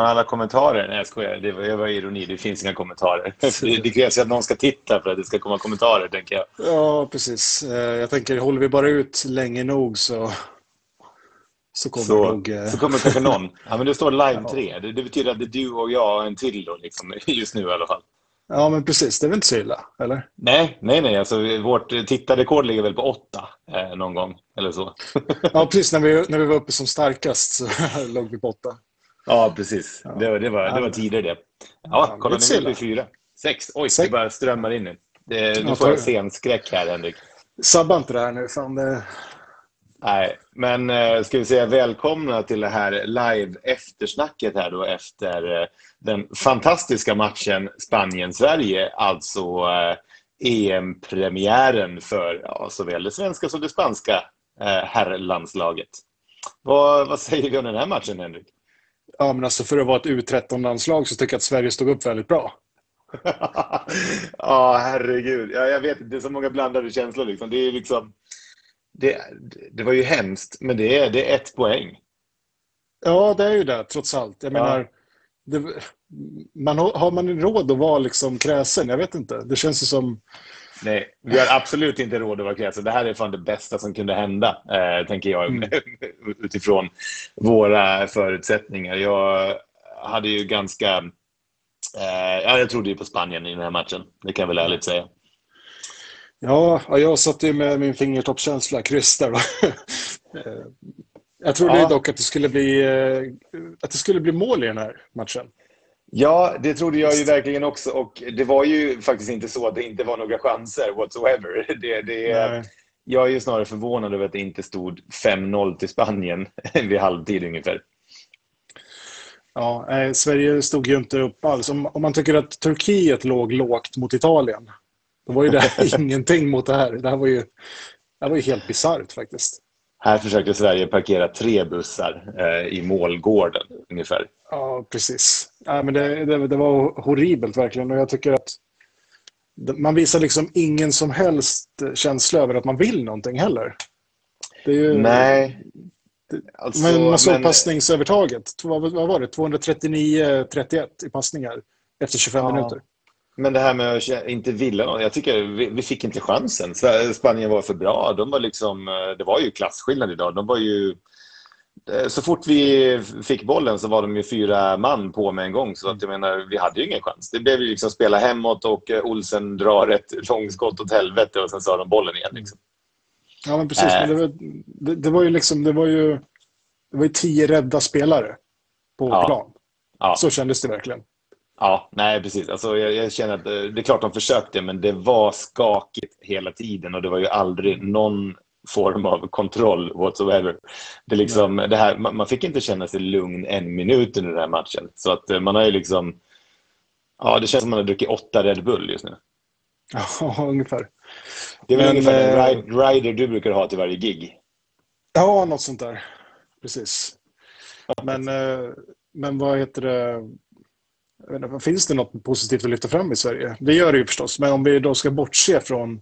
man alla kommentarer? Nej, jag skojar. Det var, det var ironi. Det finns inga kommentarer. Det, krävs att någon ska titta för att det ska komma kommentarer, tänker jag. Ja, precis. Eh, Jag tänker, håller vi bara ut länge nog så, så kommer Så, nog... eh, så kommer kanske någon. Ja, men det står live 3. Det, det betyder att det är du och jag och en till då, liksom, just nu i alla fall. Ja, men precis. Det är väl inte så illa, eller? Nej, nej, nej. Alltså, vårt tittarrekord ligger väl på åtta eh, någon gång. Eller så. Ja, precis. När vi, när vi var uppe som starkast så låg vi på åtta. Ja, precis. Det, var- det, var, det var tidigare det. Ja, Ja, kolla nu är vi fyra. Sex. Oj, Sex. det bara strömmar in nu. Det, nu Ja, får jag scenskräck här, Henrik. Sabba inte det här nu. Fan, det... Nej, men eh, ska vi säga välkomna till det här live eftersnacket här då efter eh, den fantastiska matchen Spanien-Sverige, alltså eh, EM-premiären för ja, såväl det svenska som det spanska eh, herrlandslaget. Vad, vad säger vi om den här matchen, Henrik? Ja, men alltså för att vara ett U13-landslag så tycker jag att Sverige stod upp väldigt bra. Ja, herregud. Ja, jag vet, det är så många blandade känslor. Liksom. Det, är liksom, det, det var ju hemskt, men det är, det är ett poäng. Ja, det är ju det, trots allt. Jag Ja. menar, det, man, har man råd att vara liksom kräsen? Jag vet inte. Det känns ju som... Nej, vi har absolut inte råd att vara kräsna. Det här är fan det bästa som kunde hända, eh, tänker jag, Mm. utifrån våra förutsättningar. Jag hade ju ganska... Eh, ja, jag trodde ju på Spanien i den här matchen. Det kan jag väl ärligt säga. Ja, ja, jag satt ju med min fingertoppskänsla, kryss där. Eh, jag trodde Ja. dock att det, skulle bli, eh, att det skulle bli mål i den här matchen. Ja, det trodde jag ju verkligen också. Och det var ju faktiskt inte så att det inte var några chanser whatsoever. Det, det, jag är ju snarare förvånad över att det inte stod 5-0 till Spanien vid halvtid ungefär. Ja, nej, Sverige stod ju inte upp alls. Om, om man tycker att Turkiet låg lågt mot Italien, då var ju det här ingenting mot det här. Det här var ju, det här var ju helt bisarrt faktiskt. Här försökte Sverige parkera tre bussar eh, i målgården ungefär. Ja, precis. Ja, men det, det, det var horribelt verkligen och jag tycker att man visar liksom ingen som helst känsla över att man vill någonting heller. Det är ju, Nej. Alltså, Men man såg men- passningsövertaget. Vad vad var det? 239-31 i passningar efter 25 Ja. minuter. Men det här med att inte vilja något, Jag tycker vi, vi fick inte chansen. Spanien var för bra. De var liksom, eh, det var ju klasskillnad idag. De var ju, eh, så fort vi fick bollen så var de ju fyra man på med en gång. Så att jag menar, vi hade ju ingen chans. Det blev ju liksom spela hemåt och eh, Olsen drar ett långskott åt helvete och sen så har de bollen igen. Liksom. Ja, men precis. Äh. Men det, var, det, det var ju liksom, det var ju, det var ju tio rädda spelare på Ja. plan. Ja. Så kändes det verkligen. Ja, nej precis. Alltså, jag, jag känner att eh, det är klart de försökte, men det var skakigt hela tiden och det var ju aldrig någon form av kontroll whatsoever. Det liksom, det här, man, man fick inte känna sig lugn en minut under den här matchen. Så att eh, man har ju liksom... Ja, det känns som man har druckit åtta Red Bull just nu. Ja, ungefär. Det är väl Men, ungefär en eh, ride, rider du brukar ha till varje gig. Ja, något sånt där. Precis. Men, eh, men vad heter det? Inte, Finns det något positivt att lyfta fram i Sverige? Det gör det ju förstås. Men om vi då ska bortse från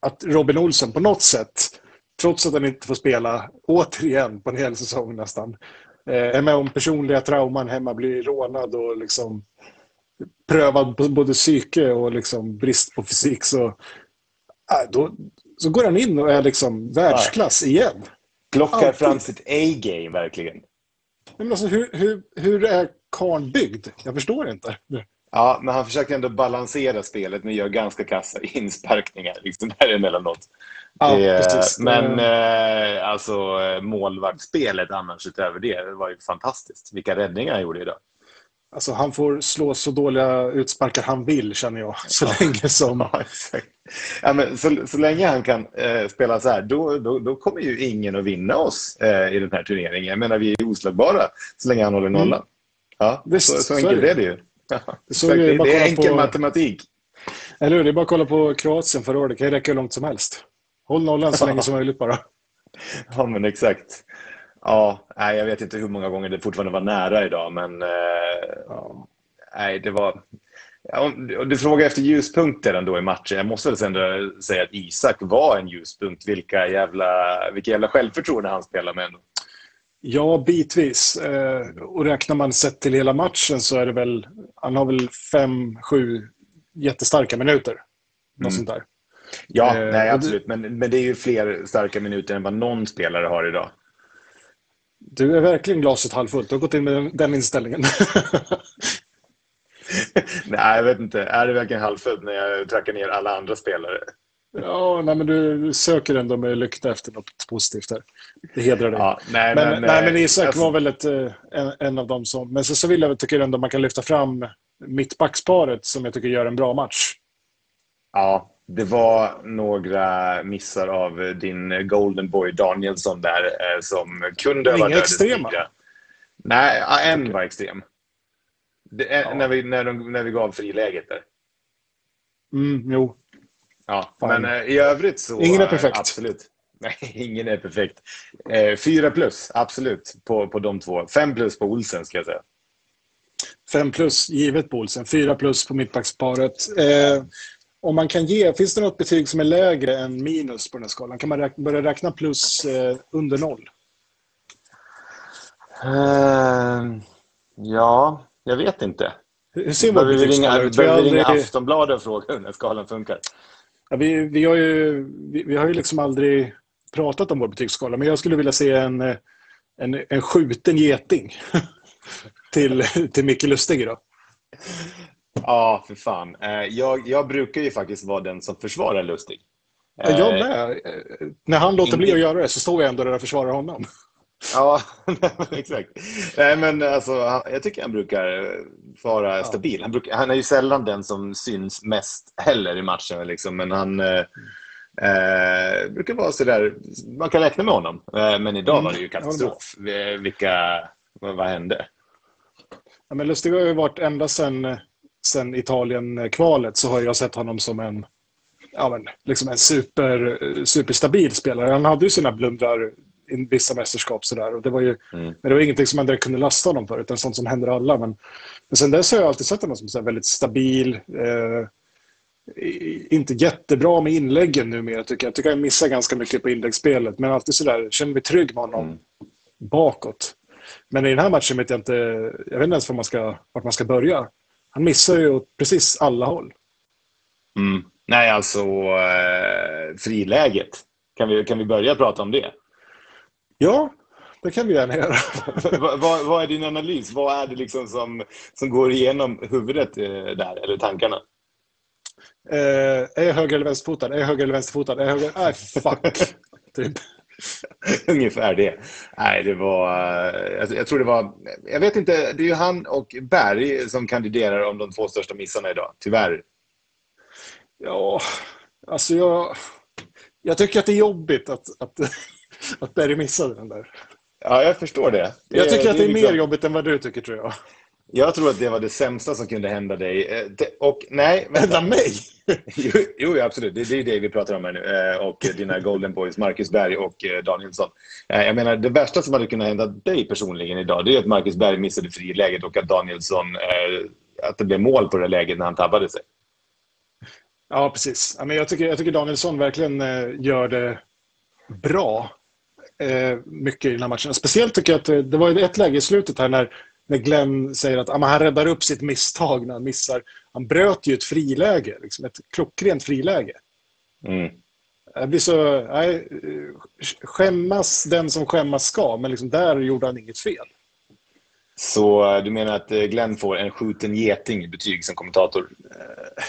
att Robin Olsen på något sätt, trots att han inte får spela återigen på en hel säsong nästan, eh, är med om personliga trauman hemma, blir rånad och liksom prövad på både psyke och liksom brist på fysik så, äh, då, så går han in och är liksom världsklass igen. Plockar fram sitt A-game verkligen. Men alltså, hur, hur, hur är karln byggd? Jag förstår inte. Ja, men han försöker ändå balansera spelet men gör ganska kassa insparkningar liksom där emellanåt. Ja, det, precis. Men eh, alltså målvaktsspelet annars utöver det, det var ju fantastiskt. Vilka räddningar han gjorde idag. Alltså, han får slå så dåliga utsparkar han vill, känner jag. Så länge som... Ja, exakt. Ja, men så, så länge han kan eh, spela så här, då, då, då kommer ju ingen att vinna oss eh, i den här turneringen. Jag menar, vi är oslagbara så länge han håller nollan. Mm. Ja, Visst, så, så enkelt är det. ju. Ja, Så är det det, är enkel på- matematik. Eller hur? Det är bara att kolla på Kroatien förra året. Det kan räcka hur långt som helst. Håll nollan så länge som möjligt bara. Ja, men exakt. Ja, nej, jag vet inte hur många gånger det fortfarande var nära idag, men eh, Ja. nej, det var... Ja, du frågar efter ljuspunkter ändå i matchen. Jag måste väl ändå säga att Isak var en ljuspunkt. Vilka jävla, vilka jävla självförtroende han spelar med. ändå. Ja, bitvis. Eh, och räknar man sett till hela matchen så är det väl... Han har väl fem, sju jättestarka minuter. Något Mm. sånt där. Ja, Eh, nej, absolut. Men, men det är ju fler starka minuter än vad någon spelare har idag. Du är verkligen glaset halvfullt. Du har gått in med den, den inställningen. nej, jag vet inte. Är det verkligen halvfullt när jag trackar ner alla andra spelare? Ja, nej, men du söker ändå med lykta efter något positivt där. Det hedrar dig. Ja, nej, men, men, nej, eh, men Isak alltså- var väl ett, eh, en, en av dem som... Men så, så vill jag tycker ändå man kan lyfta fram mittbacksparet som jag tycker gör en bra match. Ja, det var några missar av din Golden Boy Danielsson där eh, som kunde ha inga varit extrema. ödesdigra. Nej, en var extrem. Det, Ja. när, vi, när, de, när vi gav friläget där. Mm, jo. Ja, Fan. men eh, i övrigt så... Ingen är eh, perfekt. Absolut. Nej, ingen är perfekt. Eh, fyra plus, absolut, på, på de två. Fem plus på Olsen, ska jag säga. Fem plus givet på Olsen. Fyra plus på mittbacksparet. Eh, om man kan ge, finns det något betyg som är lägre än minus på den här skalan? Kan man räkna, börja räkna plus eh, under noll? Eh, ja, jag vet inte. Hur ser vår Behöver vi ringa, behöver vi ringa Aftonbladet och fråga hur den här skalan funkar? Ja, vi, vi, har ju, vi, vi har ju liksom aldrig pratat om vår betygsskala, men jag skulle vilja se en, en, en skjuten geting till, till Micke Lustig idag. Ja, för fan. Eh, jag, jag brukar ju faktiskt vara den som försvarar Lustig. Ja, Jag Eh, med. När han låter bli att göra det så står jag ändå där och försvarar honom. Ja, exakt. Nej, men alltså, han, jag tycker han brukar vara stabil. Han, brukar, han är ju sällan den som syns mest heller i matchen. Liksom, men han eh, eh, brukar vara sådär... Man kan räkna med honom. Eh, men idag Mm, var det ju med. katastrof. Eh, Vilka... Vad, vad hände? Ja, men Lustig har ju varit ända sedan sen Italien-kvalet så har jag sett honom som en, ja, men, liksom en super, superstabil spelare. Han hade ju sina blundrar i vissa mästerskap sådär. Och det var ju, Mm. Men det var ingenting som man direkt kunde lasta honom för, utan sånt som händer alla. Men, men sen dess har jag alltid sett honom som så väldigt stabil. Eh, inte jättebra med inläggen numera tycker jag. Jag tycker han missar ganska mycket på inläggsspelet. Men alltid sådär, känner mig trygg med honom Mm. bakåt. Men i den här matchen vet jag inte, jag vet inte ens var man ska, vart man ska börja. Han missar ju åt precis alla håll. Mm. Nej, alltså eh, friläget. Kan vi, kan vi börja prata om det? Ja, det kan vi gärna göra. vad, vad, är din analys? Vad är det liksom som, som går igenom huvudet eh, där, eller tankarna? Eh, är jag höger eller vänsterfotad? Är jag höger eller vänsterfotad? Är jag höger? Nej, fuck. typ. Ungefär det. Nej, det var... eh, Jag, jag tror det var... Jag vet inte, det är ju han och Berg som kandiderar om de två största missarna idag. Tyvärr. Ja, alltså jag... Jag tycker att det är jobbigt att, att, att Berg missade den där. Ja, jag förstår det. det Jag tycker att det är mer liksom- jobbigt än vad du tycker, tror jag. Jag tror att det var det sämsta som kunde hända dig. Eh, det- Och nej. Hända mig? Jo, jo, absolut. Det, det är det vi pratar om här nu. Eh, Och dina Golden Boys, Marcus Berg och eh, Danielsson. Jag menar, det värsta som hade kunnat hända dig personligen idag, det är att Marcus Berg missade friläget och att Danielsson, att det blev mål på det läget när han tabbade sig. Ja, precis. Jag, tycker, jag tycker Danielsson verkligen gör det bra. Eh, mycket i den här matchen. Speciellt tycker jag att eh, det var ett läge i slutet här när, när Glenn säger att ah, han räddar upp sitt misstag när han missar. Han bröt ju ett friläge, liksom ett klockrent friläge. Mm. Jag blir så... Nej, eh, skämmas den som skämmas ska, men liksom där gjorde han inget fel. Så du menar att Glenn får en skjuten geting i betyg som kommentator?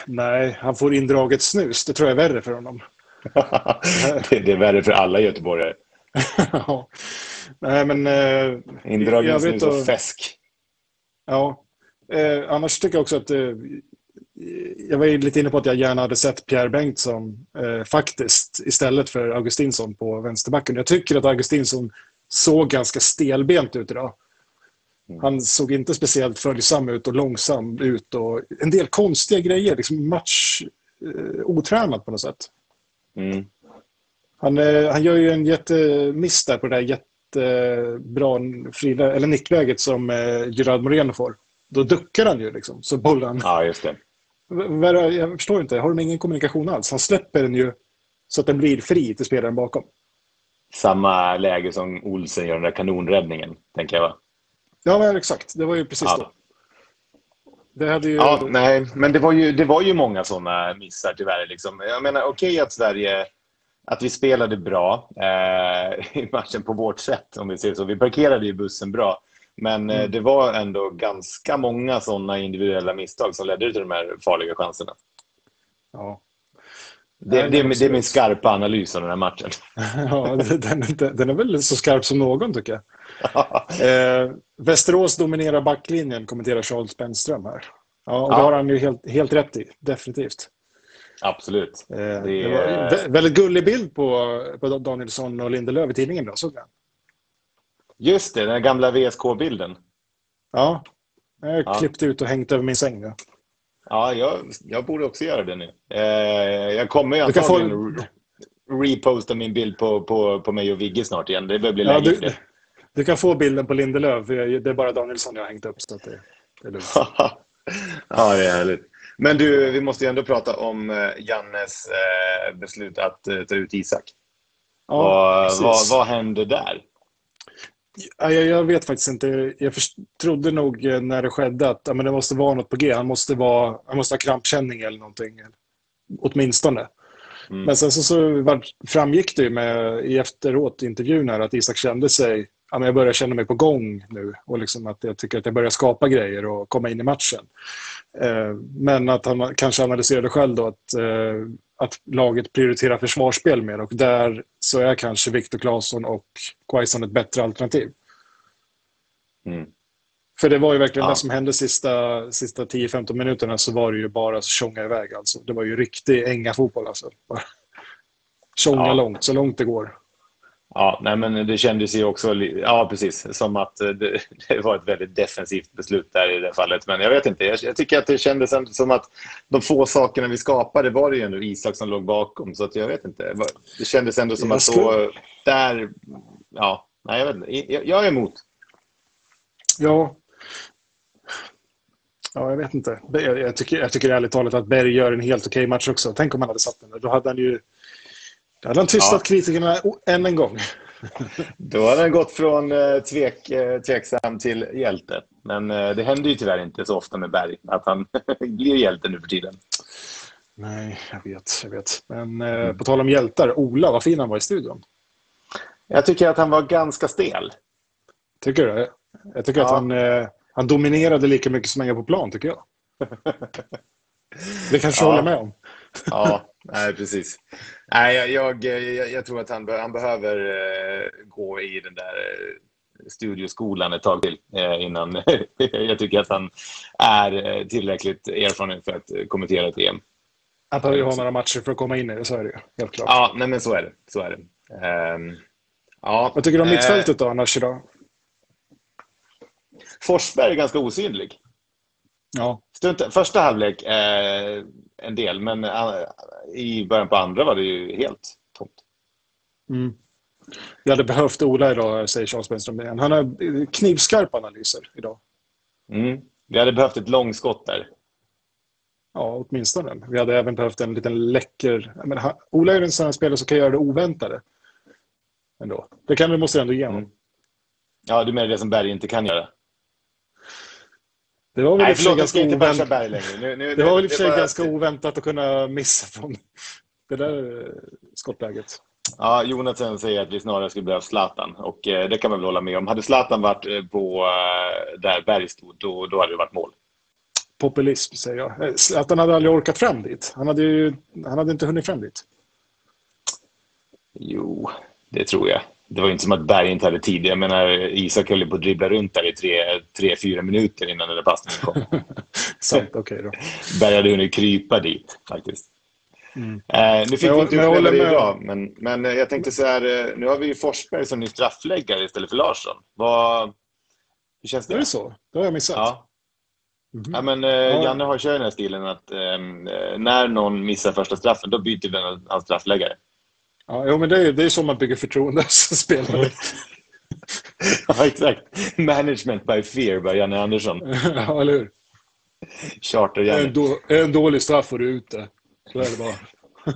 Nej, han får indraget snus. Det tror jag är värre för honom. det är värre för alla göteborgare. ja. Nej, men... Eh, Indragen snus och fäsk. Ja. Eh, annars tycker jag också att... Eh, jag var lite inne på att jag gärna hade sett Pierre Bengtsson eh, faktiskt istället för Augustinsson på vänsterbacken. Jag tycker att Augustinsson såg ganska stelbent ut idag. Mm. Han såg inte speciellt följsam ut och långsam ut och en del konstiga grejer. Liksom match eh, otränad på något sätt. Mm. Han, eh, han gör ju en jättemiss där på det där jättebra frida, eller nickläget som eh, Gerard Moreno får. Då duckar han ju liksom, så bollen... Ja, just det. Jag förstår inte, har de ingen kommunikation alls? Han släpper den ju så att den blir fri till spelaren bakom. Samma läge som Olsen gör den där kanonräddningen, tänker jag va? Ja, men exakt. Det var ju precis ja. då. Det hade ju... Ja, nej, men det var ju, det var ju många sådana missar tyvärr. Liksom. Jag menar, okej okay att Sverige att vi spelade bra eh, i matchen på vårt sätt, om vi säger så. Vi parkerade ju bussen bra. Men eh, mm. det var ändå ganska många sådana individuella misstag som ledde till de här farliga chanserna. Ja. Det, det, det, är min skarpa analys av den här matchen. ja, den, den, är väl så skarp som någon, tycker jag. eh, Västerås dominerar backlinjen, kommenterar Charles Bennström här. Ja, och det har han ju helt, helt rätt i, definitivt. Absolut. Eh, det, det var väldigt gullig bild på, på Danielsson och Lindelöf i tidningen. Då, såg jag. Just det, den gamla VSK-bilden. Ja, jag har ja. klippt ut och hängt över min säng. Då. Ja, jag, jag borde också göra det nu. Eh, jag kommer ju antagligen få... reposta min bild på, på, på mig och Vigge snart igen. Det börjar bli ja, du, du, kan få bilden på Lindelöf. Det är bara Danielsson jag har hängt upp. Så det, det är lugnt. ja, det är härligt. Men du, vi måste ju ändå prata om eh, Jannes eh, beslut att eh, ta ut Isak. Ja, vad, vad, vad hände där? Jag, jag vet faktiskt inte. Jag trodde nog när det skedde att men det måste vara något på G. Han måste, vara, han måste ha krampkänning eller någonting. Åtminstone. Mm. Men sen så, så framgick det ju med, i efteråt intervjun här att Isak kände sig ja, men jag börjar känna mig på gång nu och liksom att jag tycker att jag börjar skapa grejer och komma in i matchen. Eh, men att han kanske analyserade själv då att, eh, att laget prioriterar försvarsspel mer och där så är kanske Viktor Claesson och Quaison ett bättre alternativ. Mm. För det var ju verkligen ja. det som hände sista, sista 10-15 minuterna så var det ju bara att tjonga iväg. Alltså. Det var ju riktig änga fotboll. Alltså. Tjonga ja. långt, så långt det går. Ja, nej, men det kändes ju också ja, precis, som att det, det, var ett väldigt defensivt beslut där i det fallet. Men jag vet inte, jag, jag tycker att det kändes som att de få sakerna vi skapade var det ju ändå Isak som låg bakom. Så att jag vet inte, det kändes ändå som att så, där... Ja, nej, jag vet inte. Jag, jag är emot. Ja. Ja, jag vet inte. Jag, jag, tycker, jag tycker ärligt talat att Berg gör en helt okej match också. Tänk om han hade satt den där. Då hade han ju då hade han tystat ja. kritikerna än en gång. Då hade han gått från eh, tvek, eh, tveksam till hjälte. Men eh, det händer ju tyvärr inte så ofta med Berg, att han blir hjälte nu för tiden. Nej, jag vet. Jag vet. Men mm. på tal om hjältar, Ola, vad fin han var i studion. Jag tycker att han var ganska stel. Tycker du? Jag tycker ja. att han, han dominerade lika mycket som han gör på plan, tycker jag. Det kanske ja. håller med om. Ja, nej, precis. Nej, jag, jag, jag, tror att han, han behöver uh, gå i den där uh, studioskolan ett tag till uh, innan jag tycker att han är tillräckligt erfaren för att kommentera ett EM. Han behöver ju ha några matcher för att komma in i det, så är det ju. Helt klart. Ja, nej, men så är det. Så är det. Um, ja, Vad tycker du om mittfältet då, annars idag? Forsberg är ganska osynlig. Ja. Stunt, första halvlek eh, en del, men eh, i början på andra var det ju helt tomt. Mm. Vi hade behövt Ola idag, säger Charles Bennström. Han har knivskarpa analyser idag. Mm. Vi hade behövt ett långskott där. Ja, åtminstone. Vi hade även behövt en liten läcker... Men han, Ola är en sån spelare som kan göra det oväntade. Ändå. Det kan vi måste ändå ge honom. Mm. Ja, du menar det som Berg inte kan göra? Det var väl Nej, förlåt, ganska. Nu, nu, det var väl i och för sig ganska oväntat att kunna missa från det där eh, skottläget. Ja, Jonathan säger att vi snarare skulle behöva Zlatan och eh, det kan man väl hålla med om. Hade Zlatan varit eh, på eh, där Berg stod, då, då hade det varit mål. Populism, säger jag. Eh, Zlatan hade aldrig orkat fram dit. Han hade, ju, han hade inte hunnit fram dit. Jo, det tror jag. Det var inte som att Berg inte hade tid. Jag menar, Isak höll på att dribbla runt där i tre, tre fyra minuter innan den där passningen kom. Sant, okej då. Berg hade hunnit krypa dit faktiskt. Mm. Eh, nu fick Jag- vi inte jag det med. idag, men, men eh, jag tänkte så här, eh, nu har vi ju Forsberg som ny straffläggare istället för Larsson. Vad, hur känns det? Är det så? Det har jag missat. Ja. Mhm. Ja, men, eh, Janne har kört den här stilen att eh, när någon missar första straffen, då byter vi hans straffläggare. Ja, jo, men det är, det är så man bygger förtroende som spelare. ja, exakt. Management by fear by Janne Andersson. ja, eller hur? Charter-Janne. En, då, en dålig straff och du är ute. Så är det bara.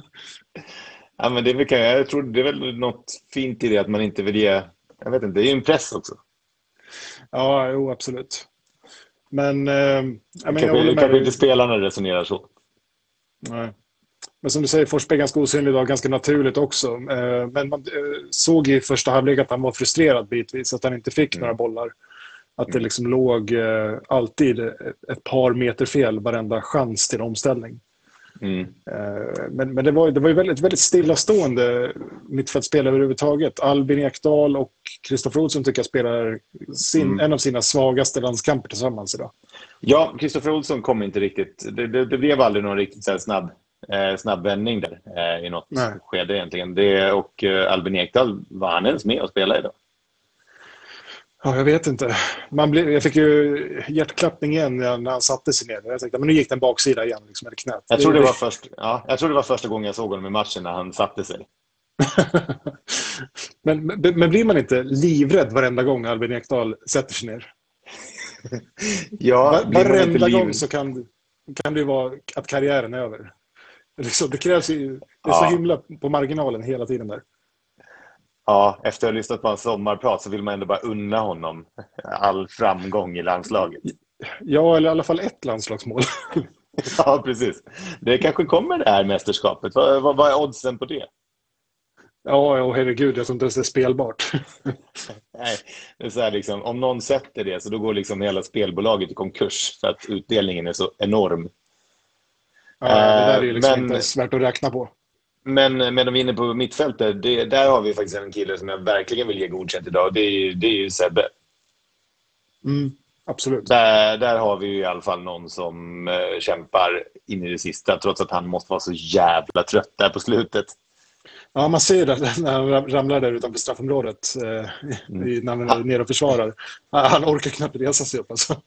Ja, men det, är väl- jag tror det är väl något fint i det att man inte vill ge... Jag vet inte, det är ju en press också. Ja, jo, absolut. Men, eh, ja, men jag Kanske, håller med kanske dig. inte spelarna resonerar så. Nej. Men som du säger, Forsberg är ganska osynlig idag, ganska naturligt också. Eh, Men man eh, såg i första halvlek att han var frustrerad bitvis, att han inte fick några bollar. Att det liksom låg eh, alltid ett par meter fel varenda chans till omställning. Mm. Men, men det var, det var ju väldigt, väldigt stillastående mittfältspel överhuvudtaget. Albin Ekdal och Kristoffer Olsson tycker jag spelar sin, Mm. en av sina svagaste landskamper tillsammans idag. Ja, Kristoffer Olsson kom inte riktigt... Det, det, det blev aldrig någon riktigt så snabb, eh, snabb vändning där eh, i något Nej. skede egentligen. Det, och eh, Albin Ekdal, var han ens med och spela idag? Ja, jag vet inte. Man blev, jag fick ju hjärtklappning igen när han satte sig ner. Jag tänkte, men nu gick den baksida igen, liksom, eller knät. Jag tror det var, först, ja, jag tror det var första gången jag såg honom i matchen när han satte sig. men, men, men blir man inte livrädd varenda gång Albin Ekdal sätter sig ner? Ja, varenda gång så kan, kan det vara att karriären är över. Så, det krävs ju, det är Ja. så himla på marginalen hela tiden där. Ja, efter att ha lyssnat på hans sommarprat så vill man ändå bara unna honom all framgång i landslaget. Ja, eller i alla fall ett landslagsmål. Ja, precis. Det kanske kommer det här mästerskapet. Vad, vad, vad är oddsen på det? Ja, och herregud, jag tror inte ens det är spelbart. Nej, det är så liksom, om någon sätter det så då går liksom hela spelbolaget i konkurs för att utdelningen är så enorm. Ja, det där är ju liksom Men- inte värt att räkna på. Men, men om vi är inne på mittfältet, det, där har vi faktiskt en kille som jag verkligen vill ge godkänt idag. Det är, det är ju Sebbe. Mm, absolut. Där, där har vi ju i alla fall någon som eh, kämpar in i det sista trots att han måste vara så jävla trött där på slutet. Ja, man ser det när han ram- ramlar där utanför straffområdet. Eh, i- när han är nere och försvarar. Han orkar knappt resa sig upp. Alltså.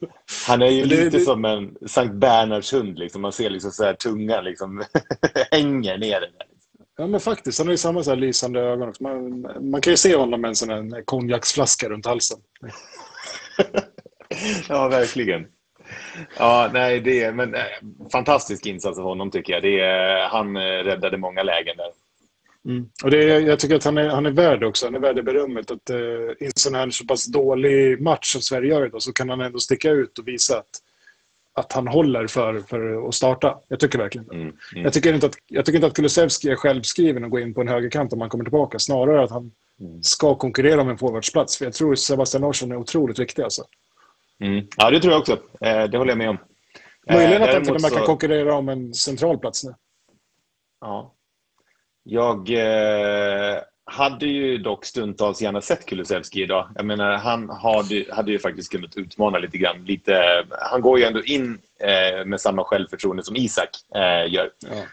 Han är ju det- lite det- som en Sankt Bernhards hund. Liksom. Man ser liksom så här tungan liksom hänger ner. Där. Ja, men faktiskt. Han har ju samma så här lysande ögon. Också. Man, man kan ju se honom med en sån här konjaksflaska runt halsen. Ja, verkligen. Ja, nej, det är, men, eh, fantastisk insats av honom tycker jag. Det är, han eh, räddade många lägen där. Och det jag tycker att han är, han är värd också. Han är värd det berömmet. Att eh, i en sån här så pass dålig match som Sverige gör idag så kan han ändå sticka ut och visa att, att han håller för, för att starta. Jag tycker verkligen det. Mm, mm. Jag tycker inte att, jag tycker inte att Kulusevski är självskriven och går in på en högerkant om han kommer tillbaka. Snarare att han Mm. ska konkurrera om en forwardsplats. För jag tror Sebastian Larsson är otroligt viktig. Alltså. Mm. Ja, det tror jag också. Eh, det håller jag med om. Eh, Möjligen att han till och med kan konkurrera om en central plats nu. Ja. Jag eh, hade ju dock stundtals gärna sett Kulusevski idag. Jag menar, han hade, hade ju faktiskt kunnat utmana lite grann. Lite, han går ju ändå in eh, med samma självförtroende som Isak eh, gör. Ja.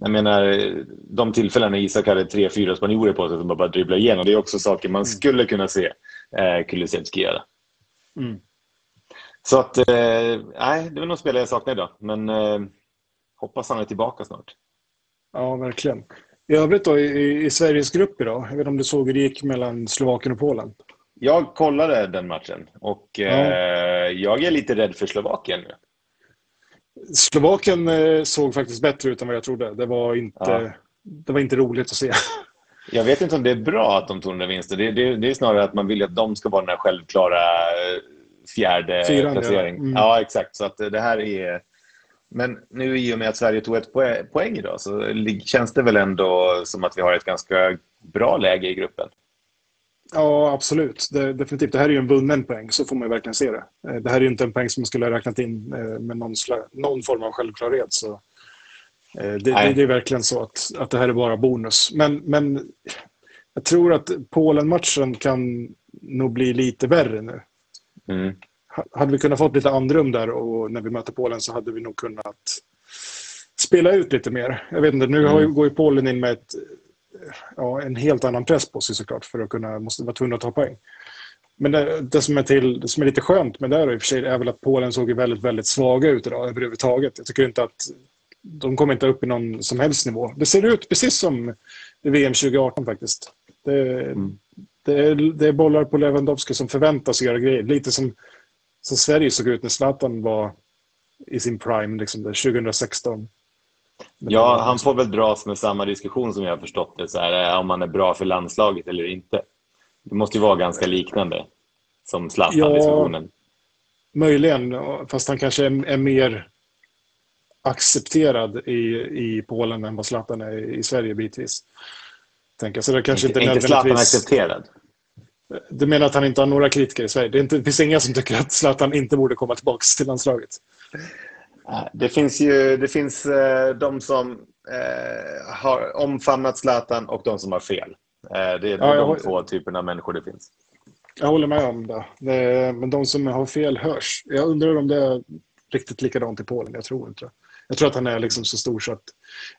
Jag menar, de tillfällen när Isak hade tre, fyra spanjorer på sig som bara dribblar igenom. Det är också saker man skulle kunna se eh, Kulusevski göra. Mm. Så att, eh, nej, det är nog spelare jag saknar idag. Men eh, hoppas han är tillbaka snart. Ja, verkligen. I övrigt då, i, i Sveriges grupp idag, jag vet inte om du såg hur det gick mellan Slovakien och Polen? Jag kollade den matchen och eh, jag är lite rädd för Slovakien nu. Slovakien eh, såg faktiskt bättre ut än vad jag trodde. Det var inte, Ja. det var inte roligt att se. Jag vet inte om det är bra att de tog den där vinsten. Det, det, det är snarare att man vill att de ska vara den här självklara eh, fjärde Fyran, ja. placering. Mm. Ja, exakt. Så att det här är... Men nu i och med att Sverige tog ett poäng idag så känns det väl ändå som att vi har ett ganska bra läge i gruppen. Ja, absolut. Det, definitivt. Det här är ju en vunnen poäng, så får man verkligen se det. Eh, det här är inte en poäng som man skulle ha räknat in eh, med någon, någon form av självklarhet. Så eh, det, det, det, är verkligen så att, att det här är bara bonus. Men, men jag tror att Polen-matchen kan nog bli lite värre nu. Mm. Hade vi kunnat få lite andrum där och när vi möter Polen så hade vi nog kunnat spela ut lite mer. Jag vet inte, nu mm. går ju Polen in med ett ja, en helt annan press på sig såklart för att kunna, måste vara tvungna att ta poäng. Men det, det, som är till, det som är lite skönt med det här i och för sig är väl att Polen såg väldigt, väldigt svaga ut idag överhuvudtaget. Jag tycker inte att de kommer inte upp i någon som helst nivå. Det ser ut precis som VM 2018 faktiskt. Det, mm. det, är, det är bollar på Lewandowski som förväntas göra grejer. Lite som, som Sverige såg ut när Zlatan var i sin prime, liksom 2016. Ja, han får väl dras med samma diskussion som jag har förstått det, så här, eh, om han är bra för landslaget eller inte. Det måste ju vara ganska liknande som Zlatan-diskussionen. Ja, möjligen, fast han kanske är, är, mer accepterad i, i Polen än vad Zlatan är i Sverige bitvis. Tänker. Så det kanske inte, inte, inte Zlatan accepterad? Du menar att han inte har några kritiker i Sverige? Det, inte, det finns inga som tycker att Zlatan inte borde komma tillbaka till landslaget? Det finns ju det finns eh, de som eh, har omfamnat Zlatan och de som har fel. Eh, det är ja, de jag... två typerna av människor det finns. Jag håller med om det. det. Men de som har fel hörs. Jag undrar om det är riktigt likadant i Polen. Jag tror inte. Jag tror att han är liksom så stor så att...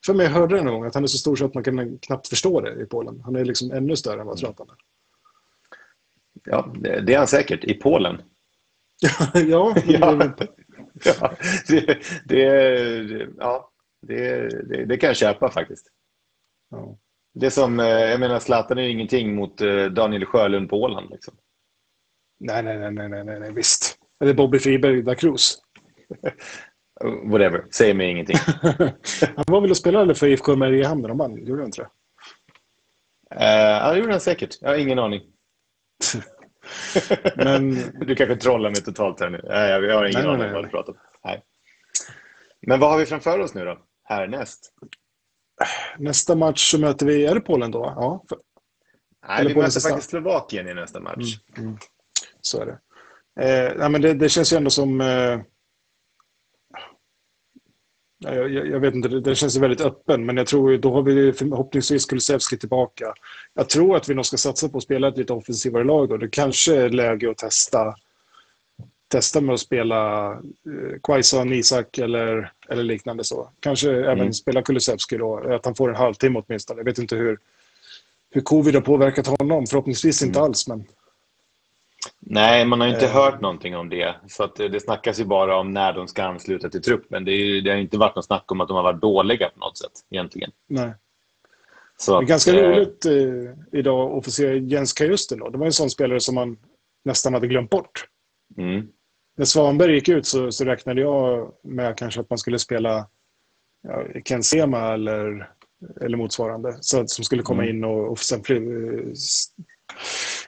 För mig hörde det en gång att han är så stor så att man kan knappt förstå det i Polen. Han är liksom ännu större än vad Zlatan är. Ja, det är han säkert. I Polen. ja, ja. ja, det, det, ja det, det, det, kan jag köpa faktiskt. Ja. Det som, eh, jag menar, Zlatan är ingenting mot eh, Daniel Sjölund på Åland. Liksom. Nej, nej, nej, nej, nej, nej, visst. Eller Bobby Friberg da Cruz. Whatever, säg mig ingenting. han var väl och spelade för IFK Mariehamn och man gjorde han inte det? Uh, ja, det gjorde han säkert. Jag har ingen aning. Men... Du kanske trollar mig totalt här nu. Nej, jag har ingen aning om vad du pratar om. Nej. Men vad har vi framför oss nu då? Härnäst? Nästa match så möter vi... Är det Polen då? Ja. Nej, Eller vi möter faktiskt Slovakien i nästa match. Mm, mm. Så är det. Eh, nej, men det, det, känns ju ändå som... Eh, jag, jag, jag, vet inte, det känns väldigt öppen, men jag tror då har vi förhoppningsvis Kulusevski tillbaka. Jag tror att vi nog ska satsa på att spela ett lite offensivare lag då. Det kanske är läge att testa, testa med att spela eh, Quaison, Isak eller, eller liknande så. Kanske mm. även spela Kulusevski då, att han får en halvtimme åtminstone. Jag vet inte hur, hur covid har påverkat honom, förhoppningsvis inte mm. alls, men Nej, man har inte eh. hört någonting om det. Så att det snackas ju bara om när de ska ansluta till truppen. Det, är, det har inte varit något snack om att de har varit dåliga på något sätt egentligen. Nej. Så det är ganska eh... roligt eh, idag att få se Jens Kajusten. Då. Det var en sån spelare som man nästan hade glömt bort. Mm. När Svanberg gick ut så, så, räknade jag med kanske att man skulle spela ja, Ken Sema eller, eller motsvarande. Så, som skulle komma mm. in och, och sen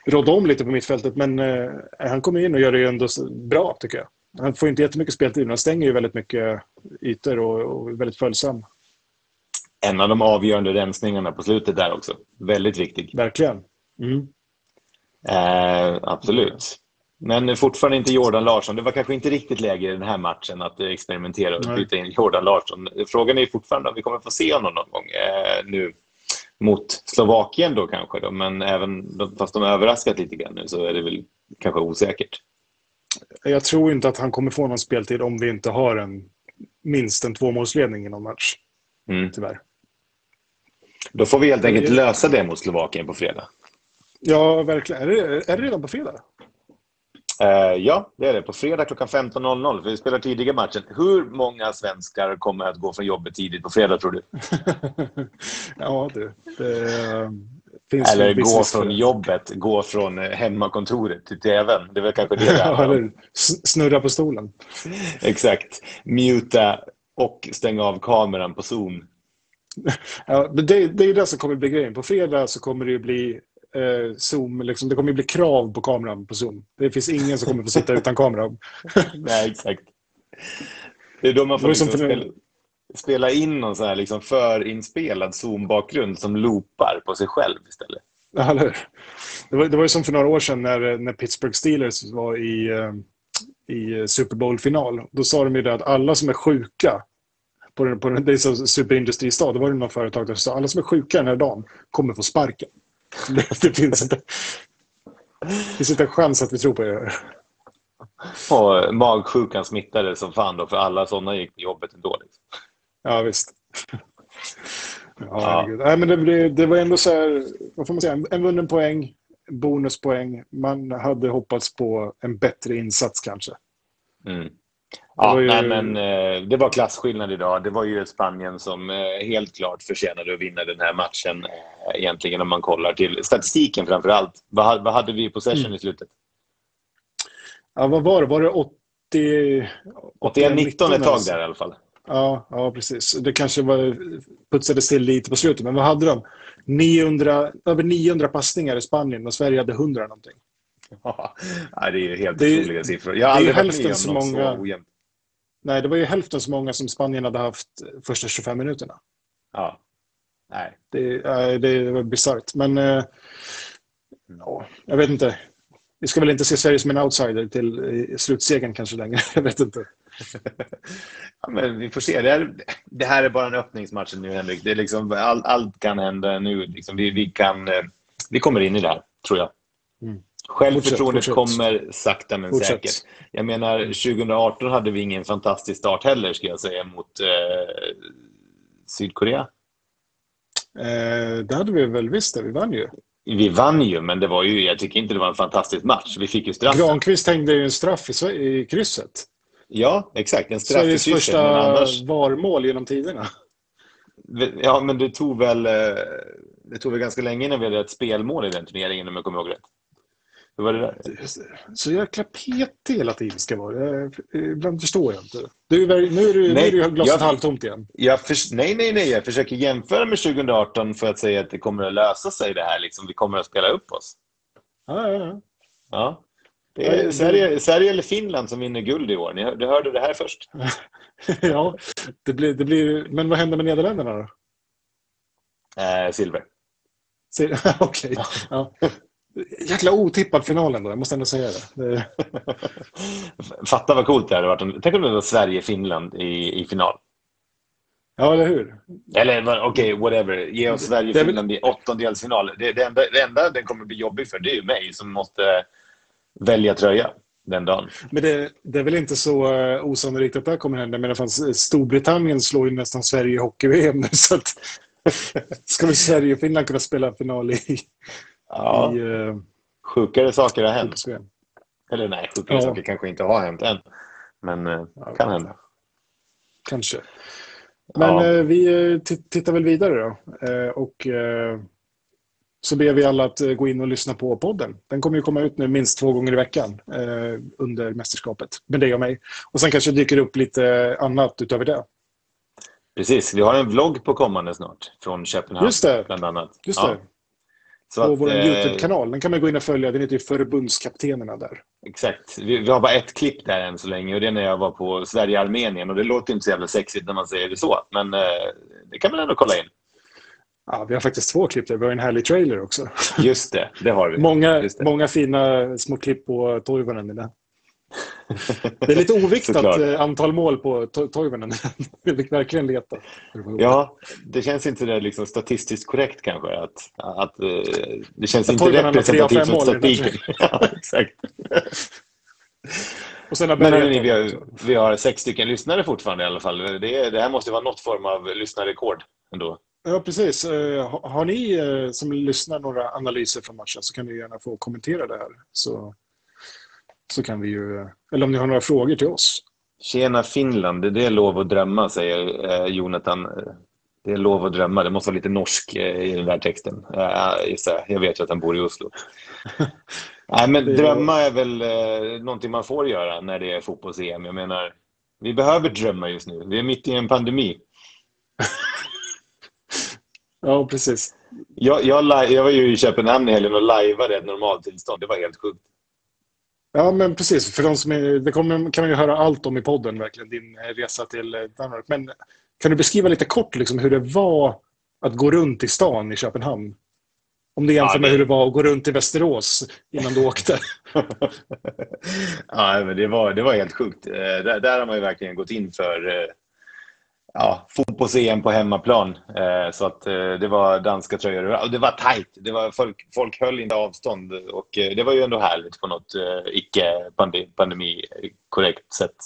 rådde om lite på mittfältet. Men eh, han kommer in och gör det ändå bra, tycker jag. Han får inte jättemycket speltid, men han stänger ju väldigt mycket ytor och, och är väldigt följsam. En av de avgörande rensningarna på slutet där också. Väldigt viktig. Verkligen. Mm. Eh, absolut. Men fortfarande inte Jordan Larsson. Det var kanske inte riktigt läge i den här matchen att experimentera och byta in Jordan Larsson. Frågan är fortfarande om vi kommer få se honom någon gång eh, nu mot Slovakien då kanske. Då, men även fast de överraskat lite grann nu så är det väl kanske osäkert. Jag tror inte att han kommer få någon speltid om vi inte har en minst en tvåmålsledning i någon match. Mm. Tyvärr. Då får vi helt enkelt lösa det mot Slovakien på fredag. Ja, verkligen. Är det, är det redan på fredag? Uh, ja, det är det. På fredag klockan 15.00. För vi spelar tidiga matchen. Hur många svenskar kommer att gå från jobbet tidigt på fredag, tror du? ja, du. Det, finns Eller gå från jobbet, gå från eh, hemmakontoret till tvn. Det är väl kanske det det Eller snurra på stolen. Exakt. Muta och stänga av kameran på Zoom. Ja, det, det är det som kommer bli grejen. På fredag så kommer det bli eh, Zoom, liksom, det kommer bli krav på kameran på Zoom. Det finns ingen som kommer få sitta utan kamera. Nej, exakt. Det är då man får liksom spela, spela in någon sån här liksom förinspelad Zoom-bakgrund som loopar på sig själv istället. Ja, eller? Det var, det var ju som för några år sedan när, när Pittsburgh Steelers var i, eh, i Super Bowl-final. Då sa de ju det att alla som är sjuka på den, på den, det är så superindustristat. Då var det någon företag som sa alla som är sjuka den här dagen kommer få sparken. Det, finns inte, det finns inte en chans att vi tror på det. Och magsjukan smittade som fan då, för alla sådana gick till jobbet ändå. Liksom. Ja, visst. Ja, herregud. Nej, men det, det, det var ändå så här, vad får man säga, en, en vunnen poäng, bonuspoäng. Man hade hoppats på en bättre insats kanske. Mm. Ja, ju- nej, men eh, det var klasskillnad idag. Det var ju Spanien som eh, helt klart förtjänade att vinna den här matchen. Eh, egentligen om man kollar till statistiken framför allt. Vad, vad hade vi i possession Mm. i slutet? Ja, vad var det? Var det 80... 81-19 ett tag där i alla fall. Ja, ja, precis. Det kanske var, putsades till lite på slutet. Men vad hade de? 900, över 900 passningar i Spanien och Sverige hade 100 någonting. Ja, det är ju helt Det otroliga siffror. Jag har det är aldrig varit med om så något många- så ojämnt. Nej, det var ju hälften så många som Spanien hade haft första 25 minuterna. Ja. Nej. Det, det var bisarrt. Men äh, ja, jag vet inte. Vi ska väl inte se Sverige som en outsider till eh, slutsegern kanske längre. Jag vet inte. Ja, men vi får se. Det här, det här är bara en öppningsmatch nu, Henrik. Det är liksom, all, allt kan hända nu. Liksom, vi, vi, kan, eh, vi kommer in i det här, tror jag. Mm. Självförtroendet Fortsätt, kommer sakta men Fortsätt. säkert. Jag menar, 2018 hade vi ingen fantastisk start heller, ska jag säga, mot eh, Sydkorea. Eh, det hade vi väl visst det. Vi vann ju. Vi vann ju, men det var ju, jag tycker inte det var en fantastisk match. Vi fick ju straffen. Granqvist hängde ju en straff i, i krysset. Ja, exakt. En straff i Sveriges krysset, första annars... VAR-mål genom tiderna. Ja, men det tog väl, eh, det tog väl ganska länge innan vi hade ett spelmål i den turneringen, om jag kommer ihåg rätt. Hur var det där? Så jäkla petig hela tiden ska vara. Ibland förstår jag inte. Du, nu är det nu Nej, är det ju glaset halvtomt igen. Jag förs- nej, nej, nej. Jag försöker jämföra med 2018 för att säga att det kommer att lösa sig det här. Liksom. Vi kommer att spela upp oss. Ja, ja, ja. Ja. Det är det- Sverige, Sverige eller Finland som vinner guld i år. Ni du hörde det här först. ja det blir, det blir, men vad händer med Nederländerna då? Eh, silver. Okej. Ja. Jäkla otippad final ändå, jag måste ändå säga det. det. Fatta vad coolt det hade varit. Tänk om det var Sverige-Finland i, i final. Ja, eller hur? Eller okej, whatever. Ge oss Det Sverige-Finland i åttondelsfinal. Det, det, enda, det enda den kommer bli jobbig för det är ju mig som måste välja tröja den dagen. Men det, det är väl inte så uh, osannolikt att det här kommer hända. Men fan, Storbritannien slår ju nästan Sverige i hockey-VM nu. Så att, ska väl Sverige och Finland kunna spela final i, Ja, i uh, sjukare saker har hänt. Eller nej, sjukare Ja. saker kanske inte har hänt än. Men eh, kan hända. Kanske. Men Ja. eh, vi ti- tittar väl vidare då. Och så ber vi alla att gå in och lyssna på podden. Den kommer ju komma ut nu minst två gånger i veckan under mästerskapet. Med dig och mig. Och sen kanske dyker upp lite annat utöver det. Precis, vi har en vlogg på kommande snart från Köpenhamn. Just det. Bland annat. Just Ja. det. Så På att, vår eh, YouTube-kanal. Den kan man gå in och följa. Den heter Förbundskaptenerna där. Exakt. Vi, vi har bara ett klipp där än så länge och det är när jag var på Sverige-Armenien och det låter inte så jävla sexigt när man säger det så. Men eh, det kan man ändå kolla in. Ja, vi har faktiskt två klipp där. Vi har en härlig trailer också. Just det, det har vi. Många, många fina små klipp på Toivonen i den. Det är lite oviktat eh, antal mål på To- Toivonen. Vi fick verkligen leta. Ja, det känns inte det liksom statistiskt korrekt kanske. Att, att, eh, det känns Att inte representativt för statistiken. ja, exakt. Men hörni, vi, har, vi har sex stycken lyssnare fortfarande i alla fall. Det, det här måste vara något form av lyssnarrekord ändå. Ja, precis. Eh, ha- Har ni som lyssnar några analyser från matchen så kan ni gärna få kommentera det här. Så, så kan vi ju... Eller om ni har några frågor till oss. Tjena Finland, det är lov att drömma, säger eh, Jonathan. Det är lov att drömma. Det måste vara lite norsk eh, i den där texten. Jag vet ju att han bor i Oslo. Nej, men drömma är väl eh, någonting man får göra när det är fotbolls-EM. Jag menar, vi behöver drömma just nu. Vi är mitt i en pandemi. Ja, precis. Jag, jag, jag var ju i Köpenhamn i helgen och lajvade ett normaltillstånd. Det var helt sjukt. Ja, men precis. För de som är, det kommer, kan man ju höra allt om i podden, verkligen, din resa till eh, Danmark. Men kan du beskriva lite kort liksom, hur det var att gå runt i stan i Köpenhamn? Om du jämför ja, det... med hur det var att gå runt i Västerås innan du åkte. ja, men det var, det var helt sjukt. Eh, där, där har man ju verkligen gått in för eh, ja, fotbolls-EM på hemmaplan. Eh, så att det var danska tröjor. Och det var tajt. Det var, folk, folk höll inte avstånd. Och det var ju ändå härligt på något icke-pandemi-korrekt sätt.